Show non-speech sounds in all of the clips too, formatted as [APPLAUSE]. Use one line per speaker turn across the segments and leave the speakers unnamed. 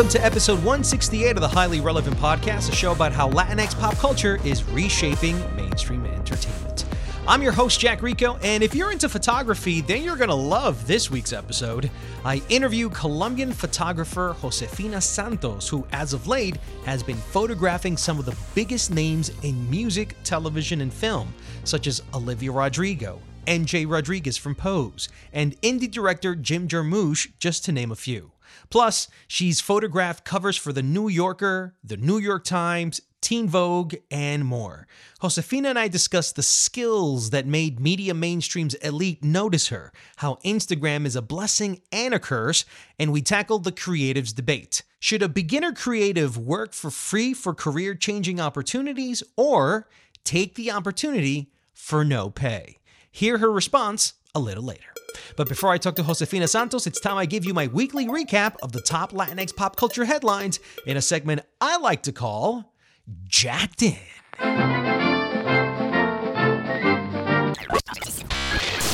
Welcome to episode 168 of the Highly Relevant Podcast, a show about how Latinx pop culture is reshaping mainstream entertainment. I'm your host, Jack Rico, and if you're into photography, then you're going to love this week's episode. I interview Colombian photographer Josefina Santos, who, as of late, has been photographing some of the biggest names in music, television, and film, such as Olivia Rodrigo, MJ Rodriguez from Pose, and indie director Jim Jarmusch, just to name a few. Plus, she's photographed covers for The New Yorker, The New York Times, Teen Vogue, and more. Josefina and I discuss the skills that made media mainstream's elite notice her, how Instagram is a blessing and a curse, and we tackled the creatives debate. Should a beginner creative work for free for career changing opportunities or take the opportunity for no pay? Hear her response a little later. But before I talk to Josefina Santos, it's time I give you my weekly recap of the top Latinx pop culture headlines in a segment I like to call Jacked In.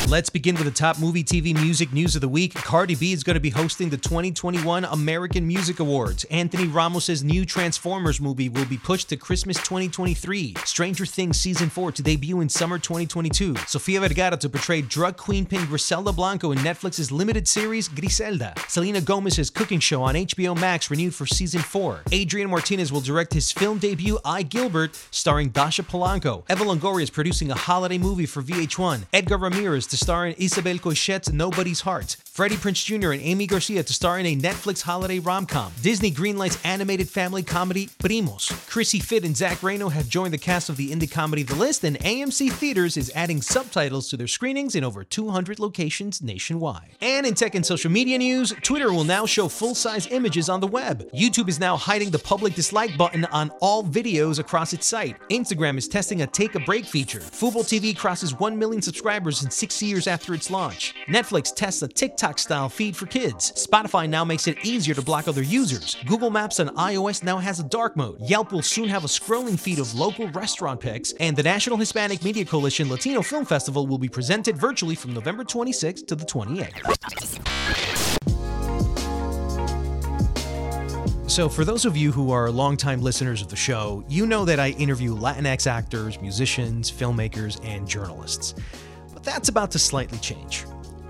Let's begin with the top movie, TV, music news of the week. Cardi B is going to be hosting the 2021 American Music Awards. Anthony Ramos' new Transformers movie will be pushed to Christmas 2023. Stranger Things Season 4 to debut in summer 2022. Sofia Vergara to portray drug queenpin Griselda Blanco in Netflix's limited series Griselda. Selena Gomez's cooking show on HBO Max renewed for Season 4. Adrian Martinez will direct his film debut I, Gilbert, starring Dasha Polanco. Eva Longoria is producing a holiday movie for VH1. Edgar Ramirez to star in Isabel Coixet's Nobody's Heart. Freddie Prinze Jr. and Aimee Garcia to star in a Netflix holiday rom-com. Disney greenlights animated family comedy Primos. Chrissie Fit and Zach Reno have joined the cast of the indie comedy The List, and AMC Theaters is adding subtitles to their screenings in over 200 locations nationwide. And in tech and social media news, Twitter will now show full-size images on the web. YouTube is now hiding the public dislike button on all videos across its site. Instagram is testing a take a break feature. Fubo TV crosses 1 million subscribers in six years after its launch. Netflix tests a TikTok style feed for kids. Spotify now makes it easier to block other users. Google Maps on iOS now has a dark mode. Yelp will soon have a scrolling feed of local restaurant pics. And the National Hispanic Media Coalition Latino Film Festival will be presented virtually from November 26th to the 28th. So, for those of you who are longtime listeners of the show, you know that I interview Latinx actors, musicians, filmmakers, and journalists. But that's about to slightly change.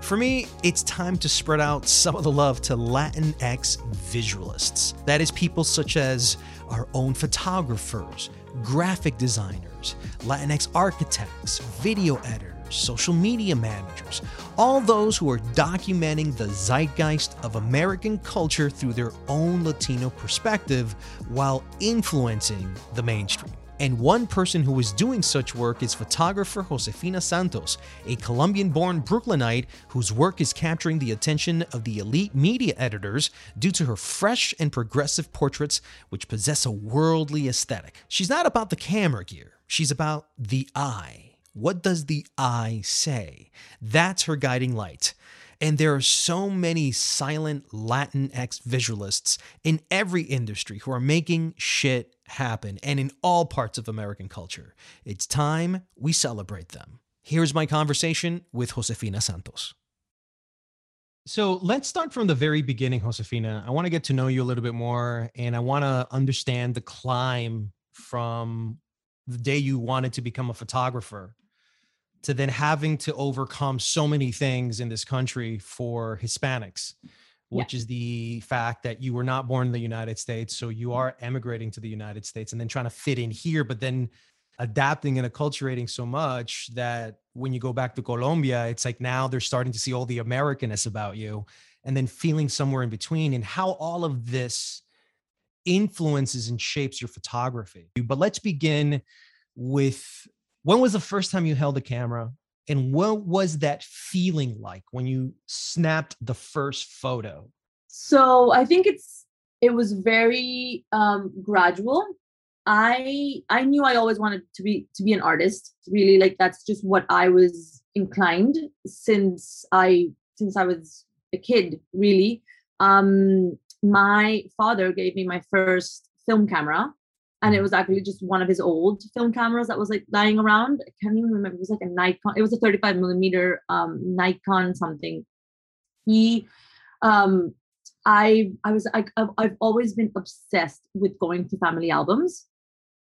For me, it's time to spread out some of the love to Latinx visualists. That is, people such as our own photographers, graphic designers, Latinx architects, video editors social media managers, all those who are documenting the zeitgeist of American culture through their own Latino perspective while influencing the mainstream. And one person who is doing such work is photographer Josefina Santos, a Colombian born Brooklynite whose work is capturing the attention of the elite media editors due to her fresh and progressive portraits, which possess a worldly aesthetic. She's not about the camera gear, she's about the eye. What does the eye say? That's her guiding light. And there are so many silent Latinx visualists in every industry who are making shit happen and in all parts of American culture. It's time we celebrate them. Here's my conversation with Josefina Santos. So let's start from the very beginning, Josefina. I want to get to know you a little bit more and I want to understand the climb from the day you wanted to become a photographer to then having to overcome so many things in this country for Hispanics, which yeah. is the fact that you were not born in the United States. So you mm-hmm. are emigrating to the United States and then trying to fit in here, but then adapting and acculturating so much that when you go back to Colombia, it's like now they're starting to see all the Americanness about you and then feeling somewhere in between and how all of this influences and shapes your photography. But let's begin with when was the first time you held a camera and what was that feeling like when you snapped the first photo?
So I think it's it was very um gradual. I I knew I always wanted to be to be an artist. Really like that's just what I was inclined since I since I was a kid, really. Um my father gave me my first film camera and it mm-hmm. was actually just one of his old film cameras that was like lying around. I can't even remember. It was like a Nikon. It was a 35 millimeter um, Nikon something. He, um, I, I was, I, I've always been obsessed with going to family albums,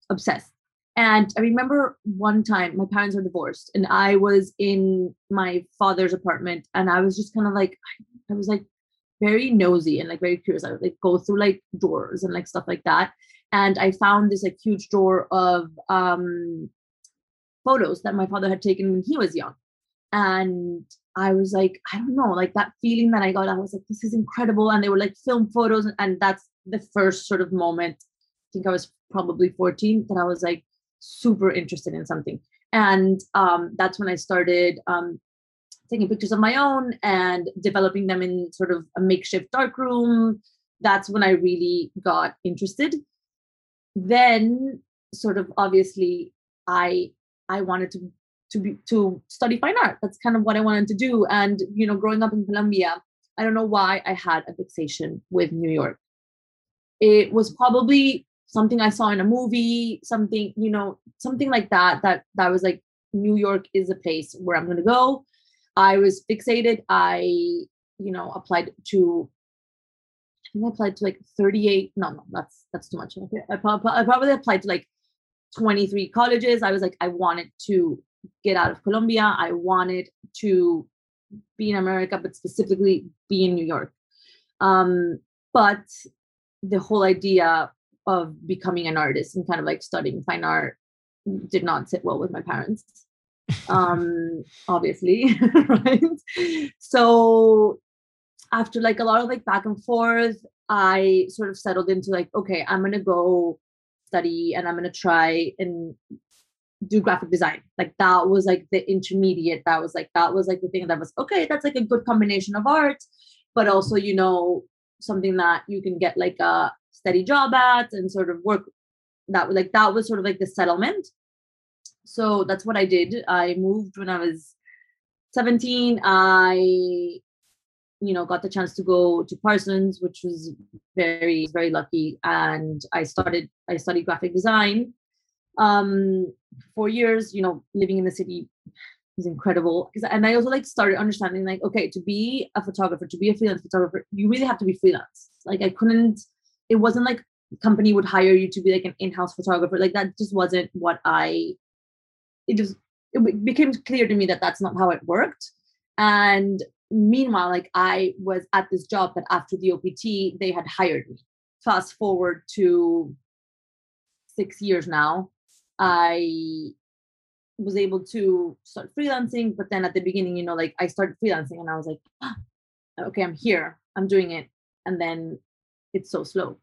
obsessed. And I remember one time my parents were divorced, and I was in my father's apartment, and I was just kind of like, I was like, very nosy and like very curious. I would like go through like drawers and like stuff like that. And I found this like huge drawer of um photos that my father had taken when he was young. And I was like, I don't know, like that feeling that I got, I was like, this is incredible. And they were like film photos. And that's the first sort of moment. I think I was probably 14 that I was like super interested in something. And um, that's when I started um, taking pictures of my own and developing them in sort of a makeshift darkroom. That's when I really got interested. Then, sort of obviously, I I wanted to to be to study fine art. That's kind of what I wanted to do. And you know, growing up in Colombia, I don't know why I had a fixation with New York. It was probably something I saw in a movie, something you know, something like that. That that was like New York is a place where I'm to go. I was fixated. I, you know, applied to, I think I applied to like 38. No, no, that's that's too much. I, I probably applied to like 23 colleges. I was like, I wanted to get out of Colombia. I wanted to be in America, but specifically be in New York. Um, but the whole idea of becoming an artist and kind of like studying fine art did not sit well with my parents [LAUGHS] um obviously [LAUGHS] right so after like a lot of like back and forth i sort of settled into like okay i'm gonna go study and i'm gonna try and do graphic design like that was like the intermediate that was like that was like the thing that was okay that's like a good combination of art but also you know something that you can get like a steady job at and sort of work that like that was sort of like the settlement so that's what I did. I moved when I was 17. I, you know, got the chance to go to Parsons, which was very, very lucky. And I started, I studied graphic design. Um, four years, you know, living in the city is incredible. And I also like started understanding like, okay, to be a photographer, to be a freelance photographer, you really have to be freelance. Like I couldn't, it wasn't like company would hire you to be like an in-house photographer. Like that just wasn't what I it just it became clear to me that that's not how it worked and meanwhile like i was at this job that after the opt they had hired me. Fast forward to six years now i was able to start freelancing but then at the beginning you know like i started freelancing and i was like ah, okay i'm here i'm doing it. And then it's so slow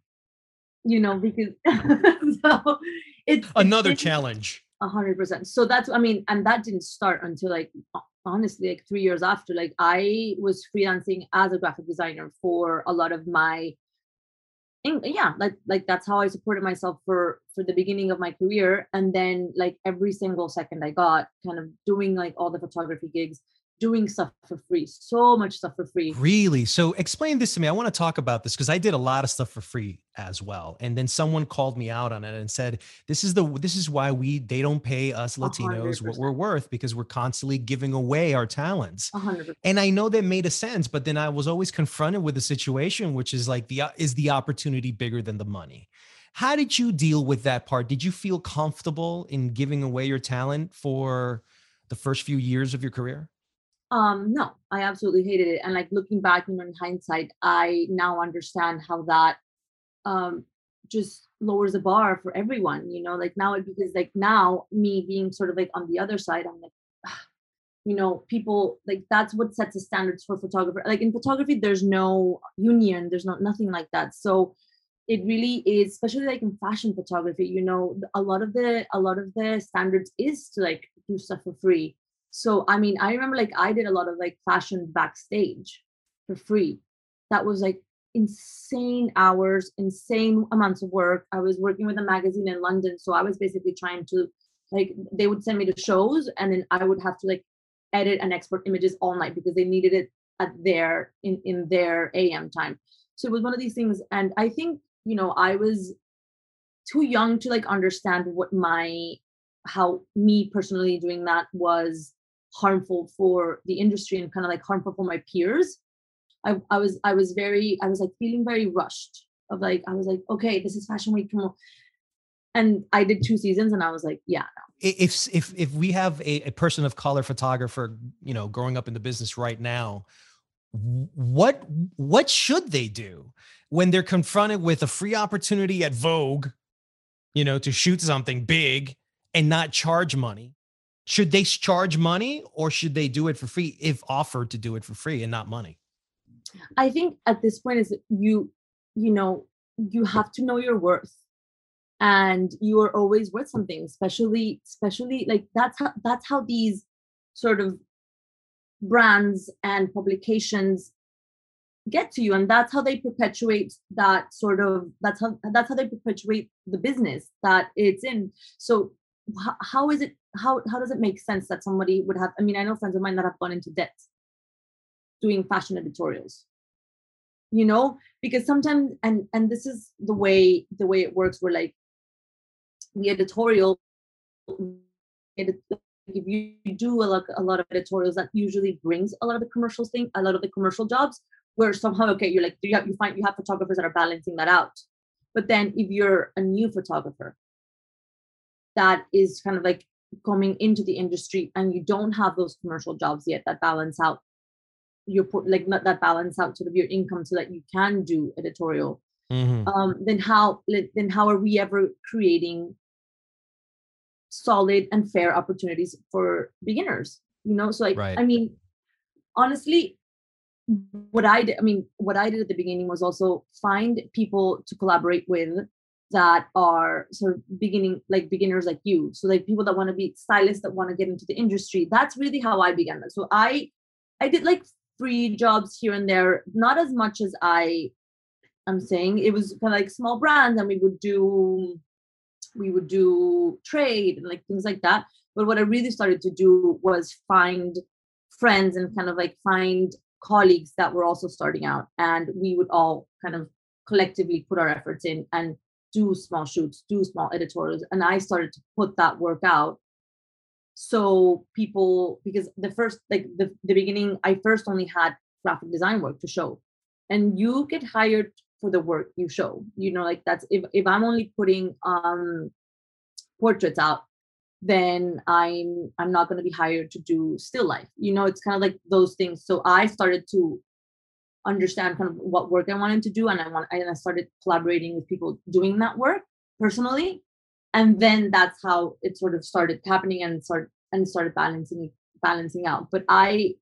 you know because [LAUGHS] so
it's another it's, challenge
a hundred percent. So that's I mean, and that didn't start until like honestly like three years after. Like I was freelancing as a graphic designer for a lot of my yeah like like that's how i supported myself for for the beginning of my career and then like every single second i got kind of doing like all the photography gigs doing stuff for free so much stuff for free
really so explain this to me i want to talk about this because i did a lot of stuff for free as well and then someone called me out on it and said this is the this is why we they don't pay us latinos 100%. what we're worth because we're constantly giving away our talents 100%. and i know that made a sense but then i was always confronted with a situation which is like the is the opportunity bigger than the money How did you deal with that part? Did you feel comfortable in giving away your talent for the first few years of your career?
Um, no, I absolutely hated it. And like looking back, you know, in hindsight, I now understand how that um just lowers the bar for everyone, you know, like now it because like now me being sort of like on the other side, I'm like, you know, people like that's what sets the standards for photographer. Like in photography, there's no union, there's not nothing like that. So it really is, especially like in fashion photography, you know, a lot of the a lot of the standards is to like do stuff for free so I mean, I remember like I did a lot of like fashion backstage for free. That was like insane hours, insane amounts of work. I was working with a magazine in London, so I was basically trying to like they would send me to shows and then I would have to like edit and export images all night because they needed it at their in in their AM time. So it was one of these things and I think, you know, I was too young to like understand what my how me personally doing that was harmful for the industry and kind of like harmful for my peers. I, I was i was very i was like feeling very rushed of like i was like okay this is fashion week and i did two seasons and i was like yeah no.
if if if we have a, a person of color photographer you know growing up in the business right now what what should they do when they're confronted with a free opportunity at vogue you know to shoot something big and not charge money should they charge money or should they do it for free if offered to do it for free and not money?
I think at this point is you you know you have to know your worth and you are always worth something especially especially like that's how that's how these sort of brands and publications get to you and that's how they perpetuate that sort of that's how that's how they perpetuate the business that it's in so how is it how how does it make sense that somebody would have i mean i know friends of mine that have gone into debt doing fashion editorials you know? Because sometimes and and this is the way the way it works we're like the editorial if you do a lot, a lot of editorials that usually brings a lot of the commercials thing a lot of the commercial jobs where somehow okay you're like you, have, you find you have photographers that are balancing that out. But then if you're a new photographer that is kind of like coming into the industry and you don't have those commercial jobs yet that balance out your like not that balance out sort of your income so that you can do editorial mm-hmm. um then how then how are we ever creating solid and fair opportunities for beginners you know so like right. i mean honestly what i did i mean what i did at the beginning was also find people to collaborate with that are sort of beginning like beginners like you. So like people that want to be stylists that want to get into the industry. That's really how i began so i i did like free jobs here and there. Not as much as i i'm saying. It was kind of like small brands and we would do we would do trade and like things like that. But what i really started to do was find friends and kind of like find colleagues that were also starting out. And we would all kind of collectively put our efforts in and do small shoots, do small editorials. And I started to put that work out. So people, because the first, like the, the beginning, I first only had graphic design work to show. And you get hired for the work you show. You know, like that's if, if I'm only putting um portraits out, then I'm I'm not going to be hired to do still life. You know, it's kind of like those things. So I started to understand kind of what work I wanted to do, and I want and I started collaborating with people doing that work personally, and then that's how it sort of started happening and started and started balancing balancing out. But I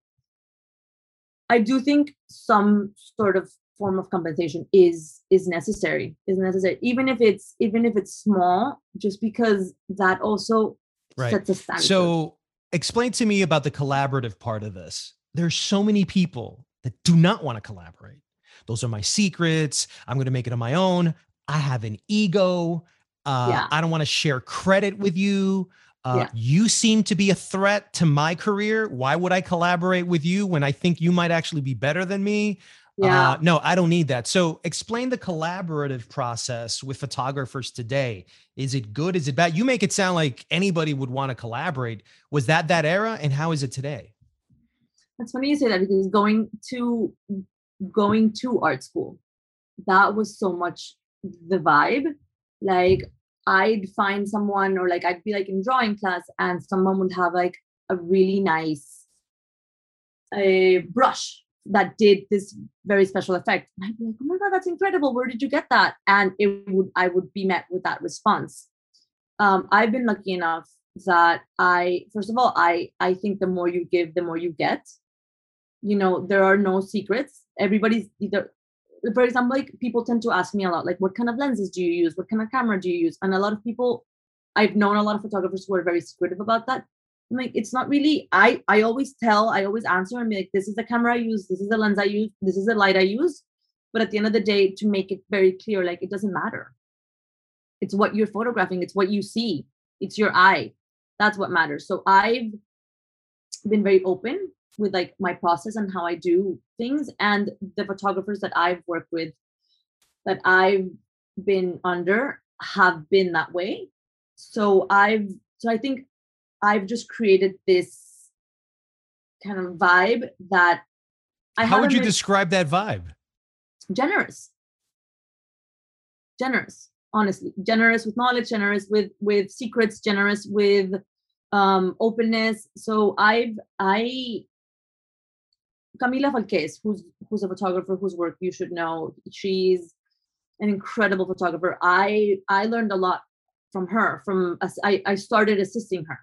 I do think some sort of form of compensation is is necessary is necessary even if it's even if it's small just because that also right. sets a standard
so explain to me about the collaborative part of this there's so many people that do not want to collaborate. Those are my secrets. I'm going to make it on my own. I have an ego. Uh, yeah. I don't want to share credit with you. Uh, yeah. You seem to be a threat to my career. Why would I collaborate with you when I think you might actually be better than me? Yeah. Uh, no, I don't need that. So, explain the collaborative process with photographers today. Is it good? Is it bad? You make it sound like anybody would want to collaborate. Was that that era, and how is it today?
That's funny you say that because going to going to art school, that was so much the vibe like I'd find someone or like I'd be like in drawing class and someone would have like a really nice a brush that did this very special effect. And I'd be like, oh my God, that's incredible. Where did you get that? And it would I would be met with that response. Um, I've been lucky enough that I first of all, I I think the more you give, the more you get. You know, there are no secrets. Everybody's either for example, like people tend to ask me a lot, like, what kind of lenses do you use? What kind of camera do you use? And a lot of people, I've known a lot of photographers who are very secretive about that. I'm like, it's not really. I I always tell, I always answer and be like, this is the camera I use, this is the lens I use, this is the light I use. But at the end of the day, to make it very clear, like it doesn't matter. It's what you're photographing. It's what you see. It's your eye. That's what matters. So I've been very open with like my process and how I do things and the photographers that I've worked with that I've been under have been that way. So I've so I think I've just created this kind of vibe that
I How would you describe that vibe?
Generous. Generous, honestly. Generous with knowledge, generous with with secrets, generous with um openness. So I've I Camila Falquez, who's who's a photographer whose work you should know. She's an incredible photographer. I I learned a lot from her. From I I started assisting her,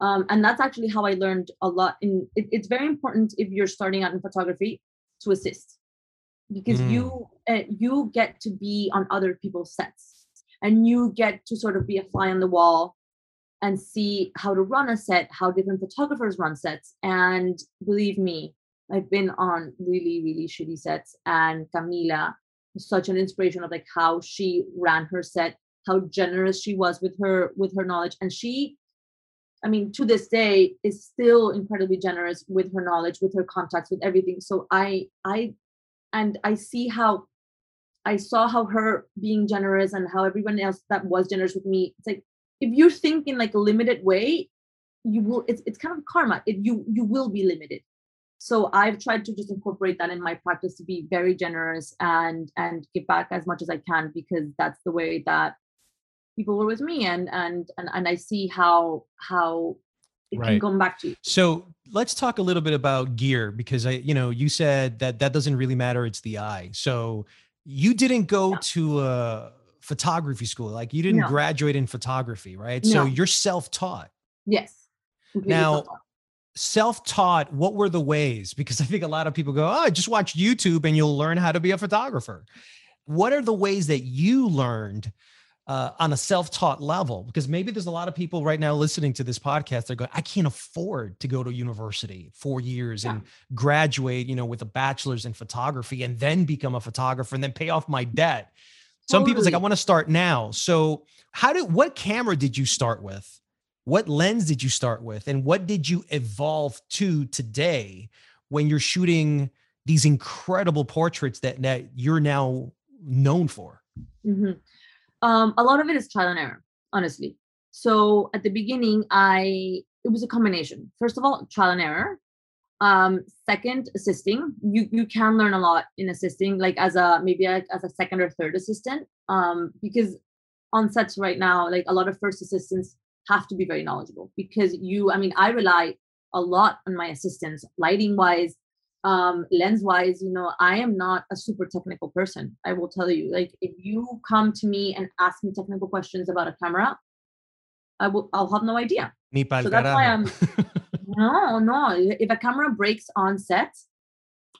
um, and that's actually how I learned a lot. In it, it's very important if you're starting out in photography to assist, because mm. you uh, you get to be on other people's sets, and you get to sort of be a fly on the wall and see how to run a set, how different photographers run sets. And believe me, I've been on really, really shitty sets, and Camila was such an inspiration of like how she ran her set, how generous she was with her with her knowledge, and she, I mean, to this day is still incredibly generous with her knowledge, with her contacts, with everything. So I, I, and I see how I saw how her being generous and how everyone else that was generous with me. It's like if you think in like a limited way, you will. It's it's kind of karma. It, you you will be limited so i've tried to just incorporate that in my practice to be very generous and and give back as much as i can because that's the way that people were with me and and and, and i see how how it right. can come back to you
so let's talk a little bit about gear because i you know you said that that doesn't really matter it's the eye so you didn't go yeah. to a photography school like you didn't no. graduate in photography right no. so you're self-taught
yes
now self-taught what were the ways? Because i think a lot of people go oh just watch youtube and you'll learn how to be a photographer. What are the ways that you learned uh, on a self-taught level? Because maybe there's a lot of people right now listening to this podcast they're going i can't afford to go to university four years yeah. and graduate you know with a bachelor's in photography and then become a photographer and then pay off my debt. Some totally. people's like i want to start now. So how did what camera did you start with what lens did you start with and what did you evolve to today when you're shooting these incredible portraits that, that you're now known for?
Mm-hmm. um, a lot of it is trial and error honestly. So at the beginning i it was a combination. First of all trial and error. Um second assisting. You you can learn a lot in assisting like as a maybe like as a second or third assistant. Um because on sets right now like a lot of first assistants have to be very knowledgeable because you, I mean, I rely a lot on my assistants, lighting wise, um, lens wise. You know, I am not a super technical person. I will tell you, like, if you come to me and ask me technical questions about a camera, I will, I'll have no idea.
So that's why I'm. [LAUGHS]
no, no. If a camera breaks on set,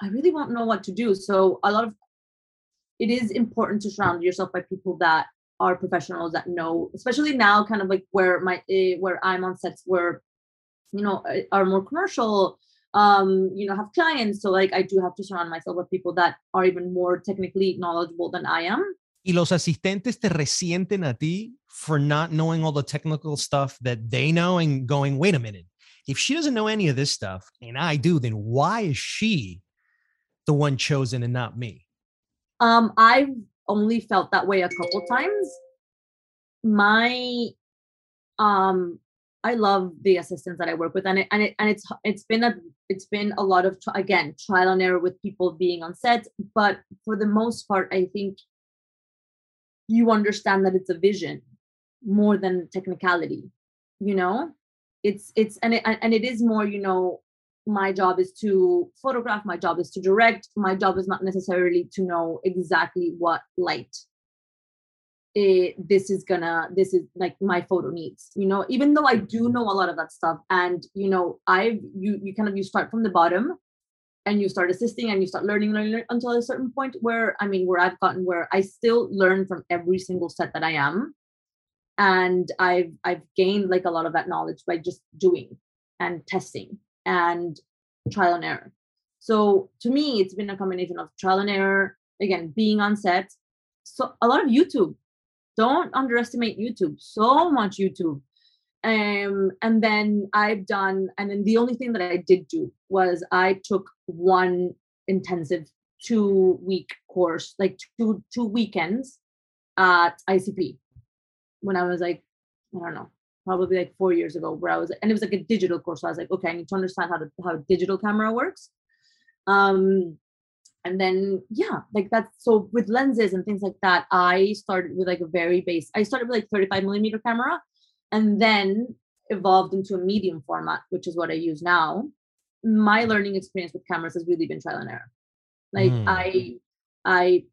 I really won't know what to do. So a lot of it is important to surround yourself by people that are professionals that know especially now kind of like where my uh, where i'm on sets where you know eh, are more commercial um you know have clients. So like i do have to surround myself with people that are even more technically knowledgeable than i am.
Y los asistentes te resienten a ti for not knowing all the technical stuff that they know and going wait a minute. If she doesn't know any of this stuff and i do then why is she the one chosen and not me?
Um i've only felt that way a couple times. My um I love the assistants that I work with, and it and it and it's it's been a it's been a lot of again trial and error with people being on set. But for the most part, I think you understand that it's a vision more than technicality you know it's it's and it and it is more you know my job is to photograph my job is to direct my job is not necessarily to know exactly what light it, this is gonna this is like my photo needs you know? Even though i do know a lot of that stuff and you know i've you you kind of you start from the bottom and you start assisting and you start learning, learning, learning until a certain point where i mean where i've gotten where i still learn from every single set that i am and i've i've gained like a lot of that knowledge by just doing and testing and trial and error. So to me it's been a combination of trial and error again being on set. So a lot of youtube. Don't underestimate youtube. So much youtube. Um and then i've done and then the only thing that i did do was i took one intensive two week course like two two weekends at icp when i was like i don't know probably like four years ago where i was and it was like a digital course so i was like okay i need to understand how to how digital camera works. Um and then yeah like that's so with lenses and things like that i started with like a very base i started with like 35 millimeter camera and then evolved into a medium format which is what i use now. My learning experience with cameras has really been trial and error. Like mm. i i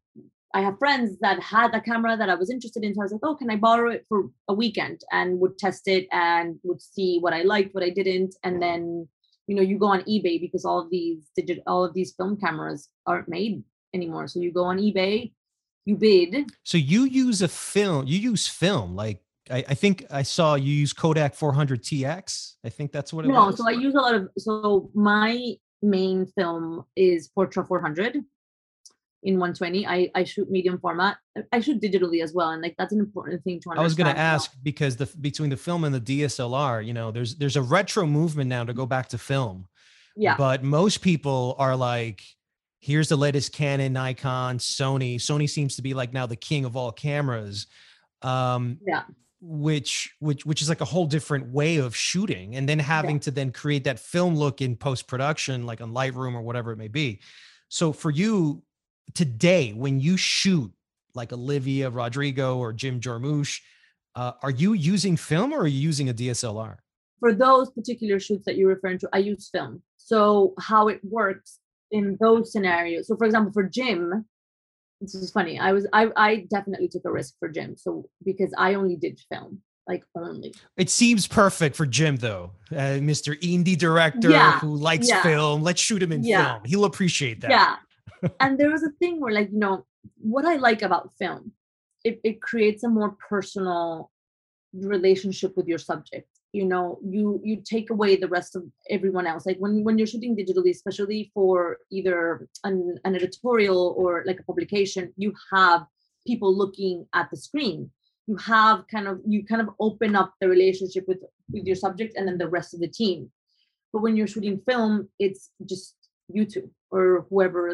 i have friends that had a camera that i was interested in so i was like oh can i borrow it for a weekend and would test it and would see what i liked what i didn't and then you know you go on ebay because all of these digital all of these film cameras aren't made anymore so you go on ebay you bid
so you use a film you use film like I, I think I saw you use Kodak 400 TX. I think that's what it
no,
was.
No, so I use a lot of. So my main film is Portra 400 in 120. I I shoot medium format. I shoot digitally as well, and like that's an important thing to understand.
I was going to ask because the between the film and the DSLR, you know, there's there's a retro movement now to go back to film.
Yeah.
But most people are like, here's the latest Canon, Nikon, Sony. Sony seems to be like now the king of all cameras. Um,
yeah
which which which is like a whole different way of shooting and then having yeah. to then create that film look in post production like on lightroom or whatever it may be so for you today when you shoot like olivia rodrigo or jim jarmusch uh, are you using film or are you using a dslr
for those particular shoots that you're referring to i use film so how it works in those scenarios so for example for jim this is funny. I was I I definitely took a risk for Jim. So because I only did film, like only.
It seems perfect for Jim though, uh, Mr. Indie director yeah, who likes yeah. film. Let's shoot him in yeah. film. He'll appreciate that.
Yeah. And there was a thing where like you know what I like about film, it it creates a more personal relationship with your subject. You know you you take away the rest of everyone else. Like when when you're shooting digitally especially for either an, an editorial or like a publication you have people looking at the screen. You have kind of you kind of open up the relationship with with your subject and then the rest of the team. But when you're shooting film it's just youtube or whoever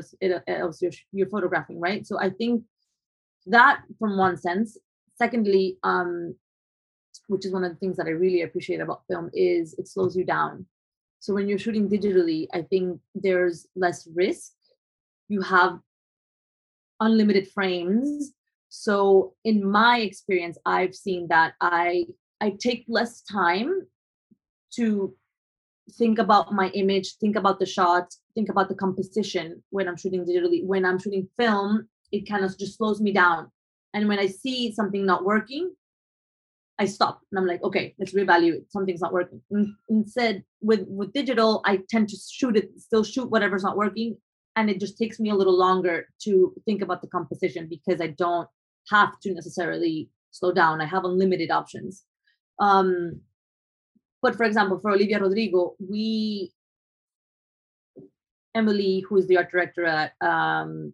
else you're, you're photographing right so i think that from one sense secondly um which is one of the things that I really appreciate about film is it slows you down. So when you're shooting digitally, I think there's less risk. You have unlimited frames. So in my experience, I've seen that I I take less time to think about my image, think about the shots, think about the composition when I'm shooting digitally. When I'm shooting film, it kind of just slows me down. And when I see something not working, I stop and I'm like, okay, let's reevaluate. Something's not working. Instead, with with digital, I tend to shoot it, still shoot whatever's not working, and it just takes me a little longer to think about the composition because I don't have to necessarily slow down. I have unlimited options. Um, but for example, for Olivia Rodrigo, we Emily, who is the art director at um,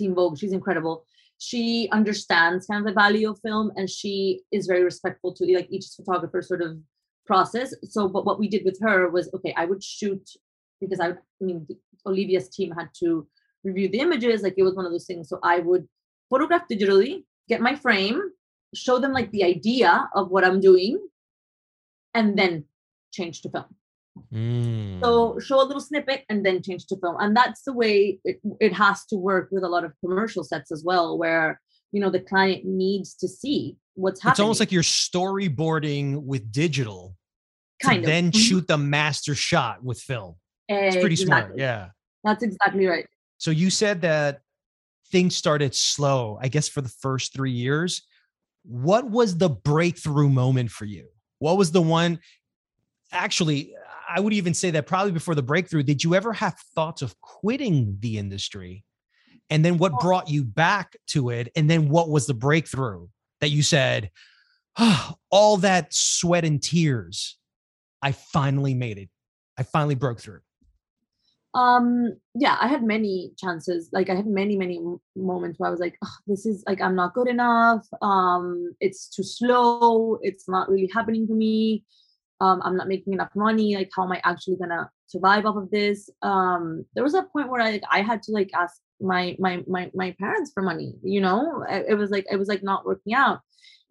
Vogue, she's incredible. She understands kind of the value of film and she is very respectful to like each photographer sort of process. So but what we did with her was okay i would shoot because i, I mean olivia's team had to review the images like it was one of those things. So i would photograph digitally get my frame show them like the idea of what i'm doing and then change to film
Mm.
So show a little snippet and then change to film. And that's the way it, it has to work with a lot of commercial sets as well, where you know the client needs to see what's happening
It's almost like you're storyboarding with digital
kind
to
of
then
Mhm.
shoot the master shot with film. It's pretty smart. Yeah.
that's exactly right
So you said that things started slow, I guess, for the first three years. What was the breakthrough moment for you? What was the one? Actually, I would even say that probably before the breakthrough, did you ever have thoughts of quitting the industry? And then what brought you back to it? And then what was the breakthrough that you said, "Ah, all that sweat and tears, I finally made it. I finally broke through.
Um yeah i had many chances like i had many many moments where i was like "Ugh, this is like i'm not good enough um it's too slow it's not really happening to me um i'm not making enough money like how am i actually gonna survive off of this? Um there was a point where i like, i had to like ask my my my my parents for money you know? It it was like it was like not working out.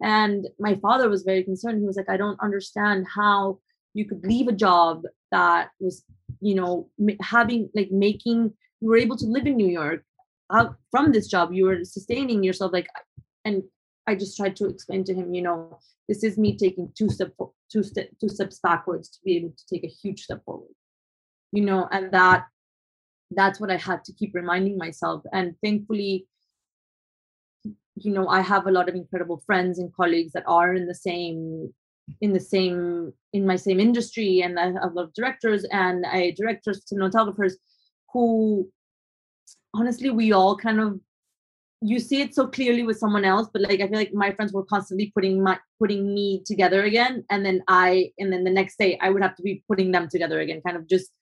And my father was very concerned he was like i don't understand how you could leave a job that was you know having like making you were able to live in new york out from this job you were sustaining yourself like and i just tried to explain to him you know this is me taking two step two step two steps backwards to be able to take a huge step forward. You know and that that's what i had to keep reminding myself and thankfully you know i have a lot of incredible friends and colleagues that are in the same in the same in my same industry and i have a lot of directors and i directors cinematographers who honestly we all kind of you see it so clearly with someone else but like i feel like my friends were constantly putting my putting me together again and then i and then the next day i would have to be putting them together again kind of just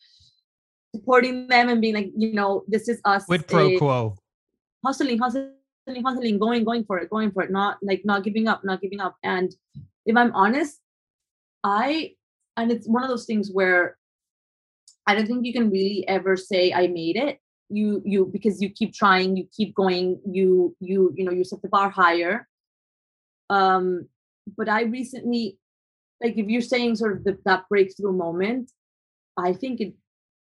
supporting them and being like you know this is us
Quid pro
eh,
quo.
hustling, hustling, hustling, going, going for it, going for it, not like not giving up, not giving up. And if I'm honest, I and it's one of those things where I don't think you can really ever say I made it. You you because you keep trying, you keep going, you you you know you set the bar higher. Um, but I recently, like if you're saying sort of the, that breakthrough moment, I think it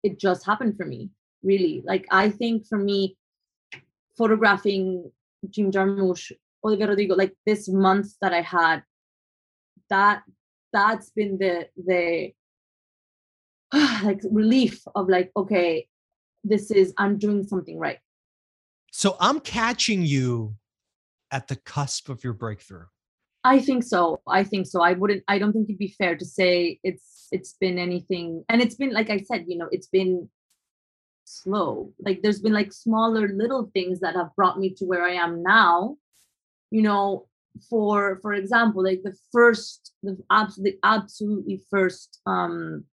it just happened for me. Really, like I think for me, photographing Jim Jarmusch, Olivia Rodrigo, like this month that I had, that that's been the the [SIGHS] like relief of like, okay, this is I'm doing something right.
So I'm catching you at the cusp of your breakthrough.
I think so. I think so. I wouldn't I don't think it'd be fair to say it's it's been anything and it's been like I said, you know, it's been slow. Like there's been like smaller little things that have brought me to where I am now. You know, for for example, like the first the absolutely absolutely first um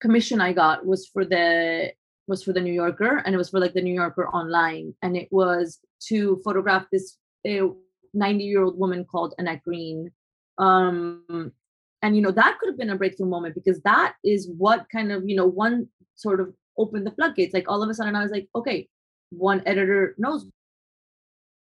commission I got was for the was for the New Yorker and it was for like the New Yorker online and it was to photograph this 90 year old woman called Annette Green. Um and you know that could have been a breakthrough moment because that is what kind of you know one sort of opened the floodgates like all of a sudden i was like okay one editor knows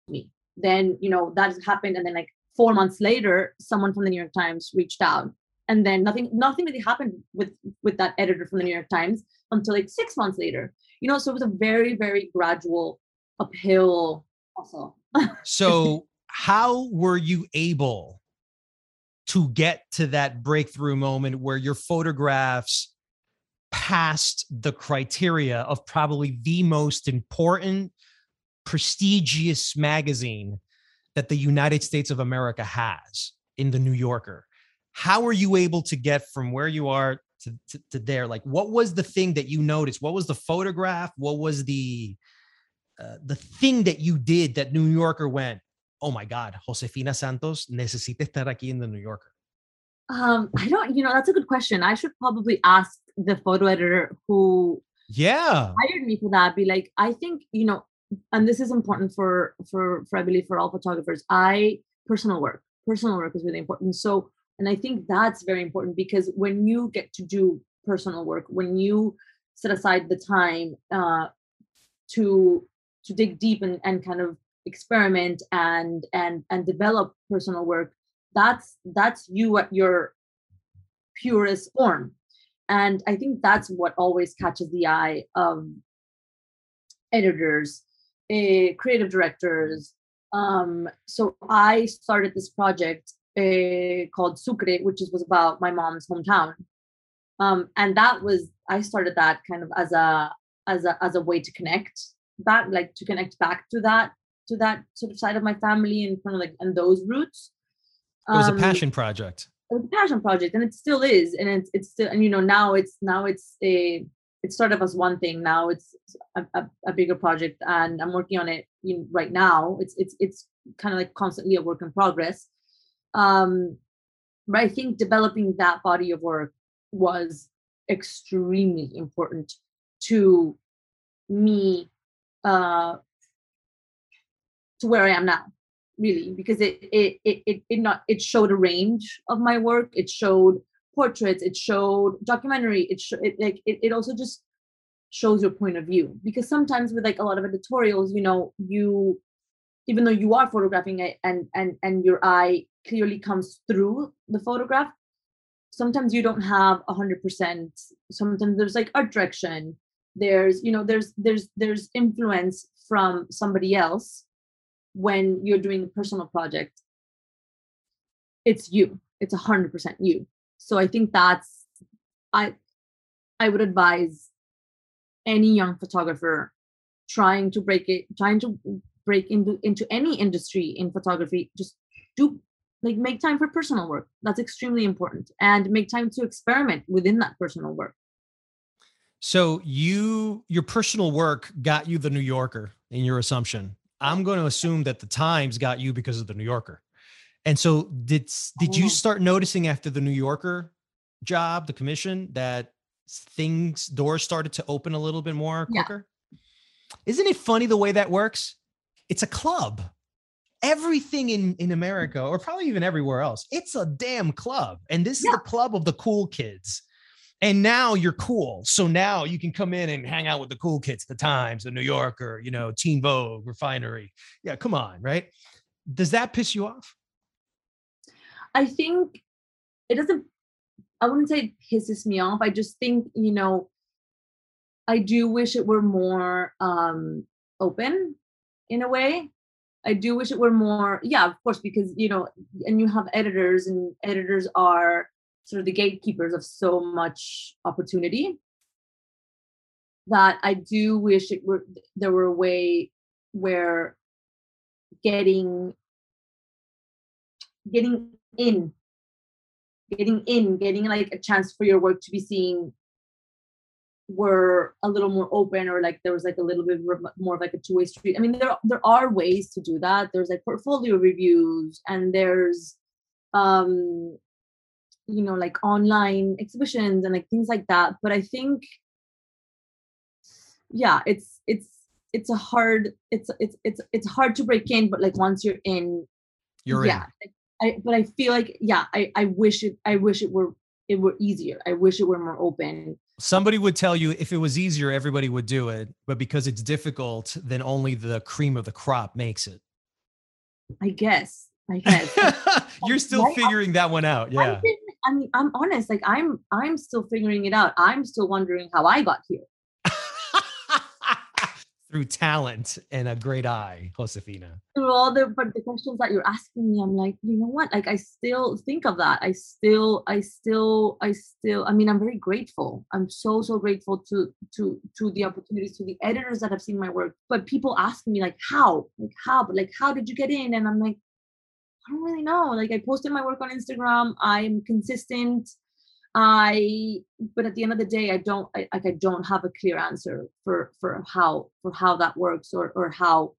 me then you know that happened and then like four months later someone from the new york times reached out. And then nothing nothing really happened with with that editor from the new york times until like six months later. You know so it was a very very gradual uphill also [LAUGHS]
So, how were you able to get to that breakthrough moment where your photographs passed the criteria of probably the most important, prestigious magazine that the United States of America has in the New Yorker? How were you able to get from where you are to, to, to there? Like, what was the thing that you noticed? What was the photograph? What was the uh, the thing that you did that New Yorker went, oh my God, Josefina Santos necesita estar aquí in the New Yorker?
um i don't you know that's a good question i should probably ask the photo editor who
Yeah.
hired me for that be like i think you know and this is important for for for i believe for all photographers. I personal work personal work is really important. So and i think that's very important because when you get to do personal work when you set aside the time uh to to dig deep and, and kind of experiment and and and develop personal work that's that's you at your purest form. And i think that's what always catches the eye of editors uh, creative directors. Um, so I started this project uh, called Sucre, which was about my mom's hometown. Um, and that was I started that kind of as a as a as a way to connect back, like to connect back to that to that sort of side of my family and kind of like and those roots.
It was
Um,
a passion project.
it was a passion project and it still is and it's it's still and you know now it's now it's a it started as one thing now it's a, a, a bigger project and i'm working on it know, right now. It's it's it's kind of like constantly a work in progress. Um but i think developing that body of work was extremely important to me uh to where i am now really because it it it it, it not it showed a range of my work. It showed portraits it showed documentary it, sh- it like it, it also just shows your point of view. Because sometimes with like a lot of editorials you know you even though you are photographing it and and and your eye clearly comes through the photograph sometimes you don't have a hundred percent. Sometimes there's like art direction there's you know there's there's there's influence from somebody else when you're doing a personal project. It's you. It's a hundred percent you so i think that's i i would advise any young photographer trying to break it trying to break into into any industry in photography just do like make time for personal work that's extremely important and make time to experiment within that personal work
So you your personal work got you the New Yorker in your assumption. I'm going to assume that the Times got you because of the New Yorker. And so did did you
Oh.
start noticing after the New Yorker job, the commission, that things doors started to open a little bit more
Yeah.
quicker? Isn't it funny the way that works? It's a club. Everything in in America or probably even everywhere else, it's a damn club. And this is the club of the cool kids and now you're cool. So now you can come in and hang out with the cool kids, the Times, the New Yorker, you know, Teen Vogue, Refinery. Yeah, come on, right? Does that piss you off?
I think it doesn't I wouldn't say it pisses me off. I just think, you know, I do wish it were more um open in a way. I do wish it were more, yeah, of course, because you know, and you have editors, and editors are sort of the gatekeepers of so much opportunity that I do wish it were there were a way where getting getting in getting in getting like a chance for your work to be seen were a little more open or like there was like a little bit more- of like a two-way street. I mean there there are ways to do that. There's like portfolio reviews and there's um you know like online exhibitions and like things like that. But i think yeah it's it's it's a hard it's it's it's it's hard to break in but like once you're in
You're
yeah
in.
I, but I feel like yeah I, I wish it I wish it were it were easier I wish it were more open
Somebody would tell you if it was easier, everybody would do it. But because it's difficult, then only the cream of the crop makes it.
I guess I [LAUGHS] guess
You're still
Right?
figuring that one out. Yeah.
I mean I'm honest like I'm I'm still figuring it out I'm still wondering how I got here
Through talent and a great eye, Josefina.
through all the the questions that you're asking me i'm like you know what? Like i still think of that. I still i still i still i mean i'm very grateful. I'm so so grateful to to to the opportunities to the editors that have seen my work. But people ask me like how? Like how? But like how did you get in? And i'm like i don't really know. Like i posted my work on instagram. I'm consistent i but at the end of the day i don't I, like i don't have a clear answer for for how for how that works or or how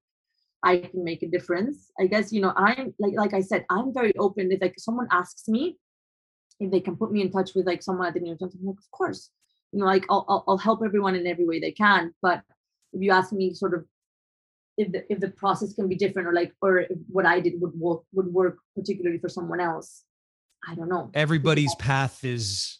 I can make a difference. I guess you know I'm like like I said I'm very open. If like someone asks me if they can put me in touch with like someone at the New York Times, I'm like of course. You know like I'll, I'll I'll help everyone in every way they can. But if you ask me sort of if the if the process can be different or like or what I did would work would work particularly for someone else, I don't know.
everybody's [LAUGHS] path is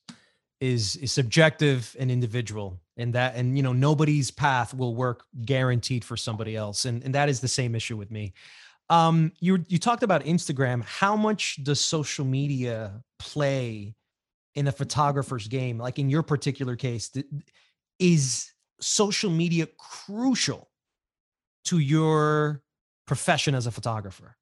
is is subjective and individual and that and you know nobody's path will work guaranteed for somebody else and and that is the same issue with me um you you talked about instagram how much does social media play in a photographer's game like in your particular case is social media crucial to your profession as a photographer.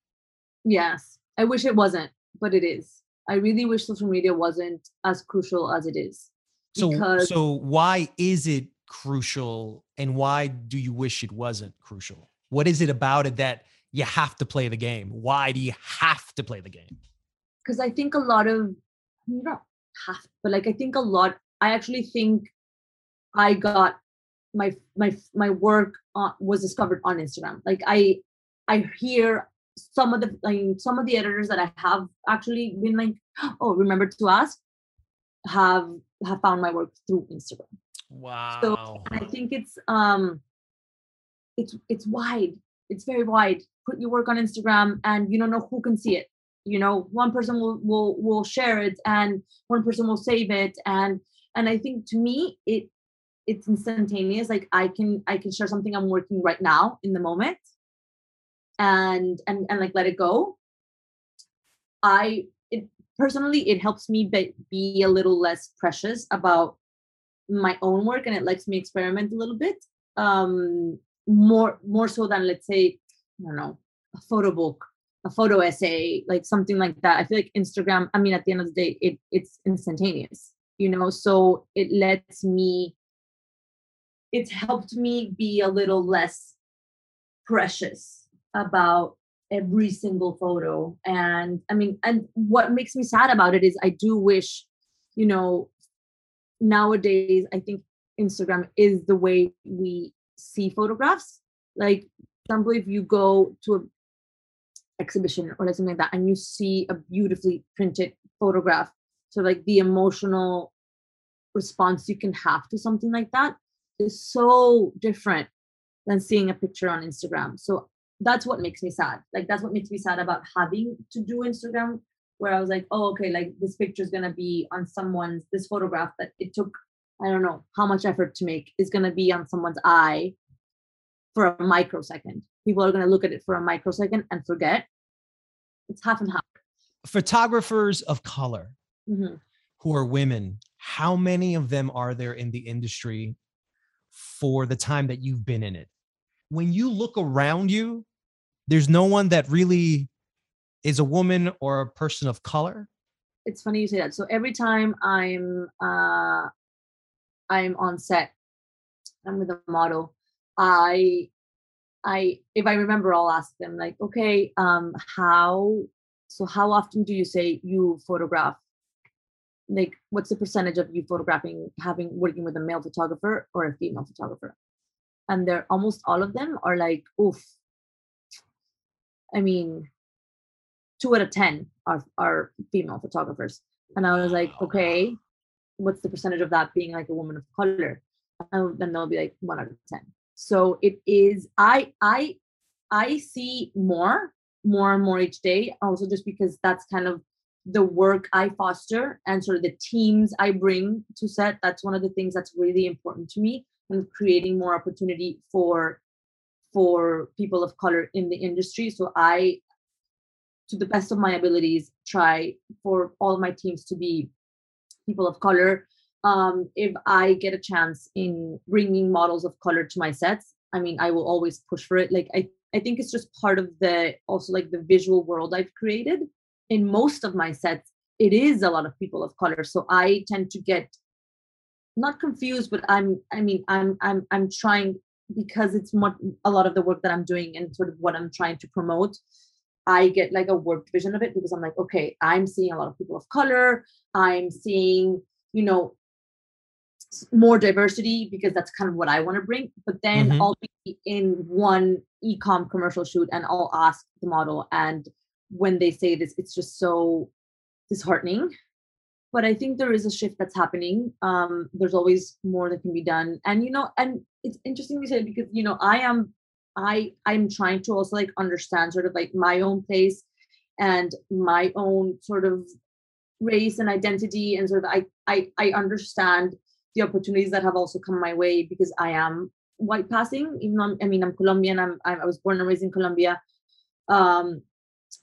Yes. I wish it wasn't, but it is. I really wish social media wasn't as crucial as it is.
So
because
so why is it crucial and why do you wish it wasn't crucial? What is it about it that you have to play the game? Why do you have to play the game?
because I think a lot of you don't have, but like I think a lot. I actually think I got my my my work uh, was discovered on Instagram. Like I I hear some of the like some of the editors that I have actually been like, oh, remember to ask, have have found my work through Instagram.
Wow.
So I think it's um it's it's wide. It's very wide. Put your work on Instagram and you don't know who can see it. You know, one person will will will share it and one person will save it. And and I think to me it it's instantaneous. Like I can I can share something I'm working right now in the moment and and and like let it go. I it personally it helps me be, be a little less precious about my own work and it lets me experiment a little bit um more more so than let's say i don't know a photo book a photo essay like something like that i feel like instagram i mean at the end of the day it it's instantaneous you know so it lets me it's helped me be a little less precious about every single photo. And i mean and what makes me sad about it is i do wish you know nowadays i think instagram is the way we see photographs. Like example if you go to an exhibition or something like that and you see a beautifully printed photograph so like the emotional response you can have to something like that is so different than seeing a picture on instagram. So that's what makes me sad like that's what makes me sad about having to do instagram where I was like, oh, okay, like this picture is gonna be on someone's this photograph that it took, I don't know how much effort to make is gonna be on someone's eye for a microsecond. People are gonna look at it for a microsecond and forget. It's half and half.
Photographers of color
Mhm.
who are women, how many of them are there in the industry for the time that you've been in it? When you look around you, there's no one that really is a woman or a person of color.
It's funny you say that. So every time I'm uh I'm on set, I'm with a model, I I if I remember I'll ask them like, okay, um, how so how often do you say you photograph? Like what's the percentage of you photographing having working with a male photographer or a female photographer? And they're almost all of them are like, oof. I mean, two out of ten are are female photographers. And I was like, okay, what's the percentage of that being like a woman of color? And then they'll be like one out of ten. So it is I I I see more, more and more each day, also just because that's kind of the work I foster and sort of the teams I bring to set. That's one of the things that's really important to me and creating more opportunity for for people of color in the industry. So I to the best of my abilities try for all my teams to be people of color. Um, if i get a chance in bringing models of color to my sets i mean i will always push for it. Like i i think it's just part of the also like the visual world i've created. In most of my sets it is a lot of people of color. So i tend to get not confused but i'm i mean i'm i'm i'm trying because it's more a lot of the work that i'm doing and sort of what i'm trying to promote I get like a warped vision of it because I'm like, okay, I'm seeing a lot of people of color. I'm seeing, you know, more diversity because that's kind of what I want to bring. But then
Mhm.
I'll be in one e-com commercial shoot and I'll ask the model. And when they say this, it's just so disheartening. But I think there is a shift that's happening. Um, there's always more that can be done. And you know, and it's interesting you say because you know, I am I I'm trying to also like understand sort of like my own place and my own sort of race and identity and sort of I I I understand the opportunities that have also come my way because I am white passing even though I'm, I mean I'm Colombian I'm I was born and raised in Colombia um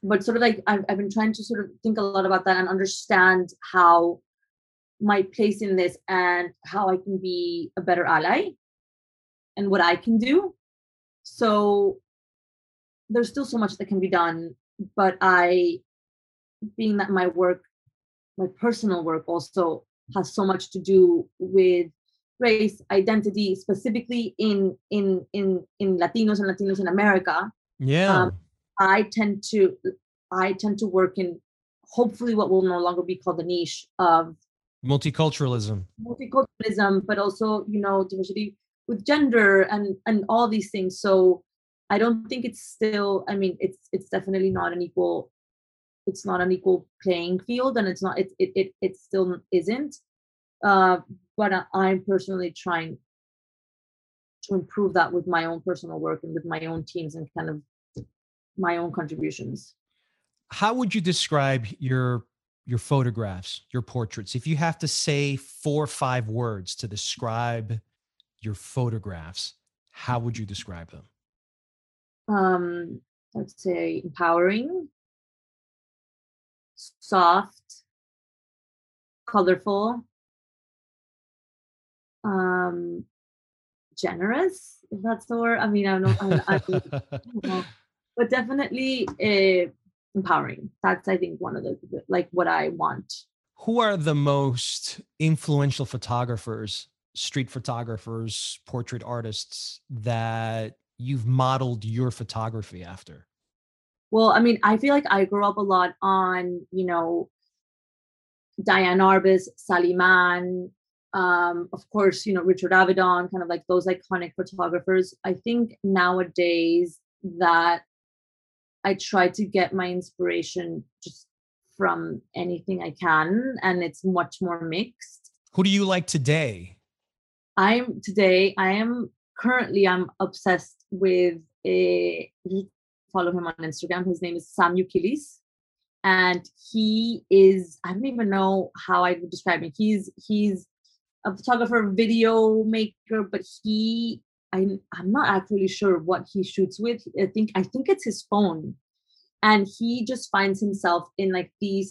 but sort of like I've, I've been trying to sort of think a lot about that and understand how my place in this and how I can be a better ally and what I can do. So there's still so much that can be done but i being that my work my personal work also has so much to do with race identity specifically in in in in latinos and latinos in america.
Yeah.
Um, i tend to i tend to work in hopefully what will no longer be called the niche of
multiculturalism.
multiculturalism but also you know diversity with gender and and all these things. So i don't think it's still i mean it's it's definitely not an equal it's not an equal playing field and it's not it it it, it still isn't. Uh but I, i'm personally trying to improve that with my own personal work and with my own teams and kind of my own contributions.
How would you describe your your photographs your portraits? If you have to say four or five words to describe your photographs how would you describe them?
Um let's say empowering soft colorful um generous if that's the word. I mean i don't, I, I [LAUGHS] don't know but definitely uh, empowering. That's i think one of the like what i want.
Who are the most influential photographers street photographers portrait artists that you've modeled your photography after?
Well i mean i feel like i grew up a lot on you know diane arbus sally mann um, of course, you know, Richard Avedon, kind of like those iconic photographers. I think nowadays that I try to get my inspiration just from anything I can, and it's much more mixed.
Who do you like today?
I'm today, I am currently, I'm obsessed with a, follow him on Instagram. His name is Sam Youkilis. And he is, I don't even know how I would describe him. He's, he's, a photographer, video maker, but he I I'm not actually sure what he shoots with. I think I think it's his phone. And he just finds himself in like these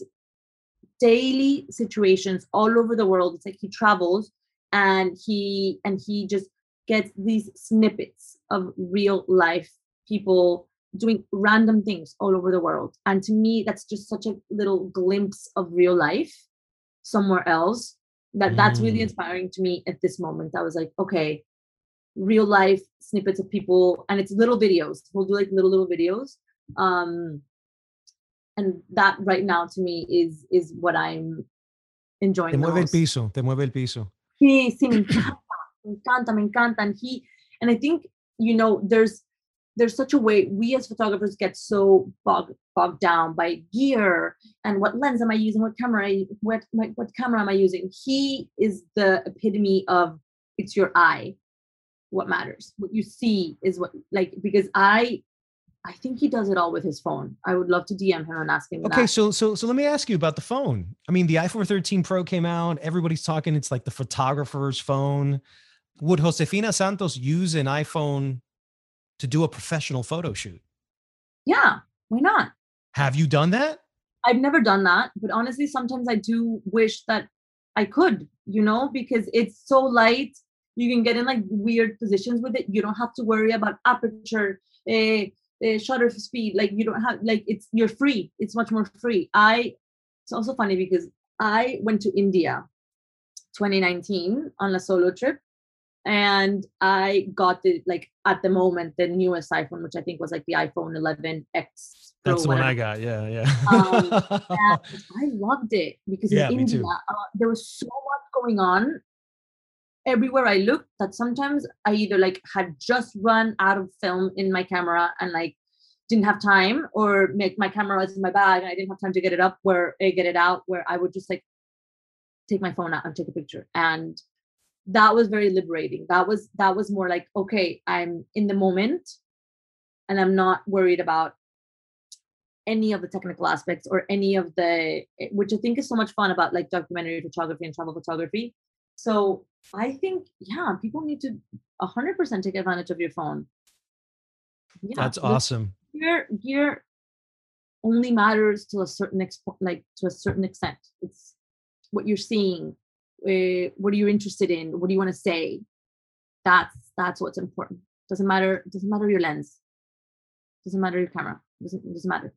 daily situations all over the world. It's like he travels and he and he just gets these snippets of real life people doing random things all over the world. And to me, that's just such a little glimpse of real life somewhere else that that's really
Mm.
inspiring to me at this moment i was like okay real life snippets of people and it's little videos we'll do like little little videos um and that right now to me is is what i'm enjoying
Te mueve el piso, te mueve el piso.
Sí, sí, me encanta, me encanta, me encanta. And he, and I think, you know, there's, there's such a way we as photographers get so bogged, bogged down by gear and what lens am I using, what camera, what, what camera am I using? He is the epitome of it's your eye, what matters. What you see is what, like, because I, I think he does it all with his phone. I would love to DM him and ask him
Okay,
that.
so so so let me ask you about the phone. I mean, the iPhone 13 Pro came out. Everybody's talking. It's like the photographer's phone. Would Josefina Santos use an iPhone to do a professional photo shoot?
yeah, why not?
Have you done that?
I've never done that, but honestly, sometimes I do wish that I could, you know, because it's so light. You can get in like weird positions with it. You don't have to worry about aperture, uh, uh, shutter speed. Like you don't have like it's you're free. It's much more free. I. It's also funny because I went to India, 2019 on a solo trip, and I got the like at the moment the newest iPhone, which I think was like the iPhone 11 X. Pro,
That's the one
whatever.
I got. Yeah, yeah.
Um, [LAUGHS] and I loved it because
Yeah,
in. India uh, there was so much going on everywhere I looked that sometimes I either like had just run out of film in my camera and like didn't have time, or make my camera was in my bag and I didn't have time to get it up where uh, get it out where I would just like take my phone out and take a picture. And that was very liberating. That was that was more like okay i'm in the moment and i'm not worried about any of the technical aspects or any of the eh, which i think is so much fun about like documentary photography and travel photography so i think yeah people need to 100% take advantage of your phone yeah
That's awesome.
gear gear only matters to a certain expo- like to a certain extent it's what you're seeing uh, what are you interested in what do you want to say that's that's what's important Doesn't matter. Doesn't matter your lens. Doesn't matter your camera. Doesn't doesn't matter.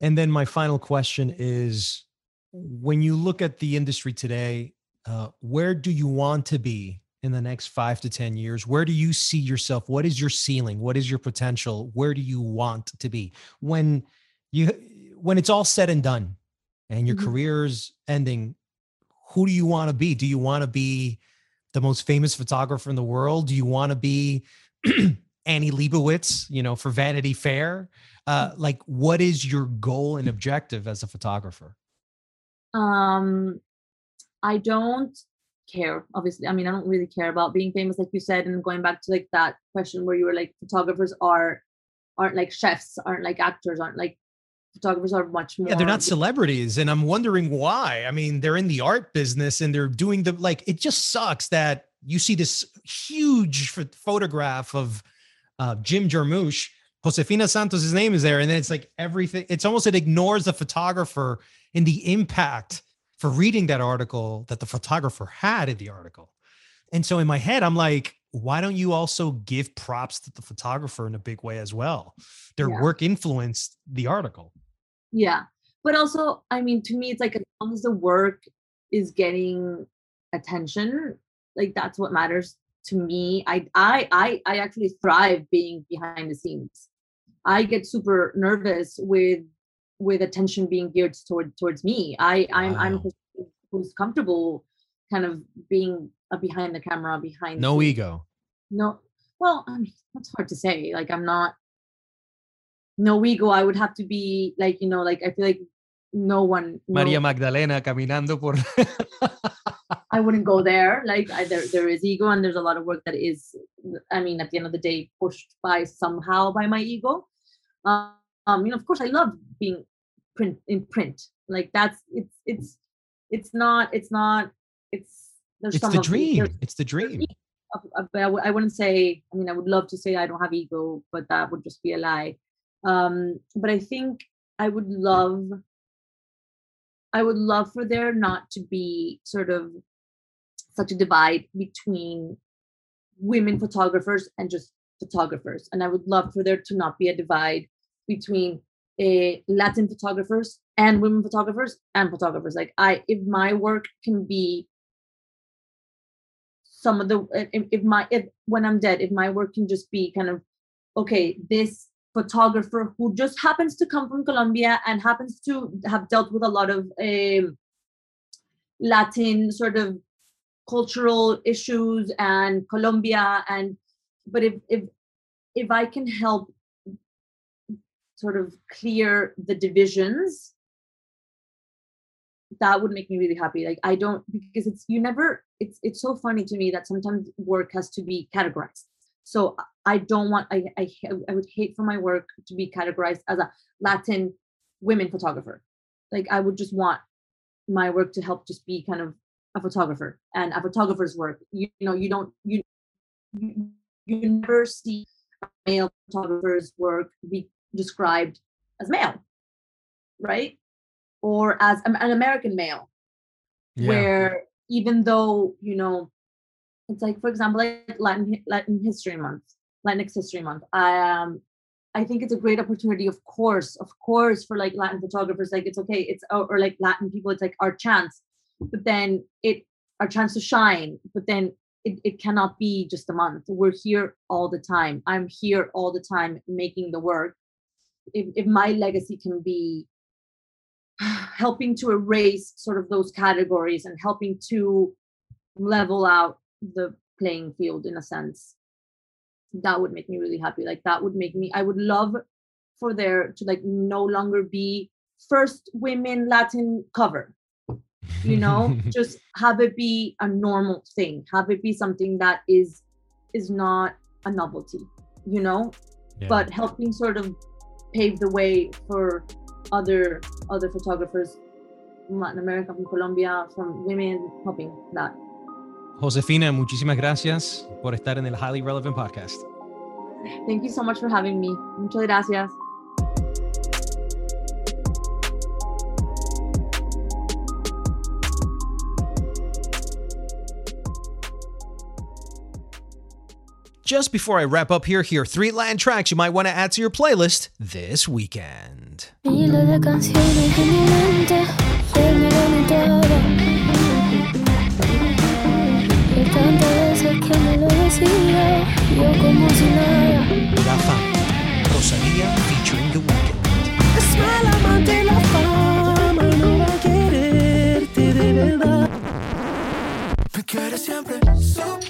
And then my final question is when you look at the industry today, uh, where do you want to be in the next five to 10 years? Where do you see yourself? What is your ceiling? What is your potential? Where do you want to be when you, when it's all said and done and your
Mhm.
career's ending? Who do you want to be? Do you want to be the most famous photographer in the world? Do you want to be [CLEARS THROAT] Annie Leibovitz, you know, for Vanity Fair? Uh, like, what is your goal and objective as a photographer?
Um, I don't care. Obviously, I mean, I don't really care about being famous, like you said, and going back to like that question where you were like, photographers are aren't like chefs, aren't like actors, aren't like photographers are much more.
Yeah, they're not celebrities, and I'm wondering why. I mean, they're in the art business and they're doing the like. It just sucks that you see this huge ph- photograph of uh, Jim Jarmusch. Josefina Santos, his name is there, and then it's like everything. It's almost it ignores the photographer and the impact for reading that article that the photographer had in the article. And so in my head, I'm like, why don't you also give props to the photographer in a big way as well? Their
Yeah.
work influenced the article.
Yeah. But also, I mean, to me, it's like as long as the work is getting attention, like that's what matters to me. I I I I actually thrive being behind the scenes. I get super nervous with with attention being geared toward towards me. I I'm I'm
Wow.
who's- who's comfortable kind of being a behind the camera, behind
No
scenes.
ego.
No, well, I mean, that's hard to say. Like, I'm not no ego. I would have to be like, you know, like I feel like no one.
Maria
no,
Magdalena caminando por.
I [LAUGHS] wouldn't go there. Like, I, there, there is ego, and there's a lot of work that is. I mean, at the end of the day, pushed by somehow by my ego. Um, um, you know, of course, I love being print in print. Like that's it's it's it's not it's not it's there's
it's
some
the
the-
dream.
there's-
It's the dream.
but I w- I wouldn't say i mean i would love to say i don't have ego but that would just be a lie um but i think i would love i would love for there not to be sort of such a divide between women photographers and just photographers and i would love for there to not be a divide between a latin photographers and women photographers and photographers. Like i if my work can be some of the if, if my if when i'm dead if my work can just be kind of okay this photographer who just happens to come from colombia and happens to have dealt with a lot of um, latin sort of cultural issues and colombia and but if if if i can help sort of clear the divisions that would make me really happy. Like i don't because it's you never it's it's so funny to me that sometimes work has to be categorized. So i don't want i i, I would hate for my work to be categorized as a latin women photographer. Like i would just want my work to help just be kind of a photographer. And a photographer's work you, you know you don't you you, never see male photographer's work be described as male right? Or as an an american male. Where even though you know it's like for example like latin latin history month latinx history month i um i think it's a great opportunity of course of course for like latin photographers like it's okay it's or, or like latin people it's like our chance but then it our chance to shine but then it, it cannot be just a month. We're here all the time. I'm here all the time making the work if, if my legacy can be helping to erase sort of those categories and helping to level out the playing field in a sense that would make me really happy. Like that would make me i would love for there to like no longer be first women latin cover. You know? [LAUGHS] Just have it be a normal thing. Have it be something that is is not a novelty you know?
Yeah.
but helping sort of pave the way for other other photographers from Latin America, from Colombia, from women helping that.
Josefina, muchísimas gracias por estar en el Highly Relevant Podcast.
Thank you so much for having me. Muchas gracias.
Just before I wrap up here, here are three Latin tracks you might want to add to your playlist this weekend.
De canciones en mi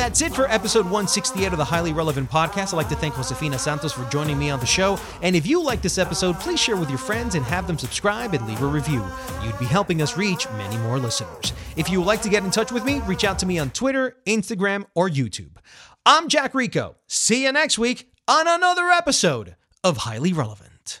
That's it for episode 168 of the Highly Relevant Podcast. I'd like to thank Josefina Santos for joining me on the show. And if you like this episode, please share with your friends and have them subscribe and leave a review. You'd be helping us reach many more listeners. If you would like to get in touch with me, reach out to me on Twitter, Instagram, or YouTube. I'm Jack Rico. See you next week on another episode of Highly Relevant.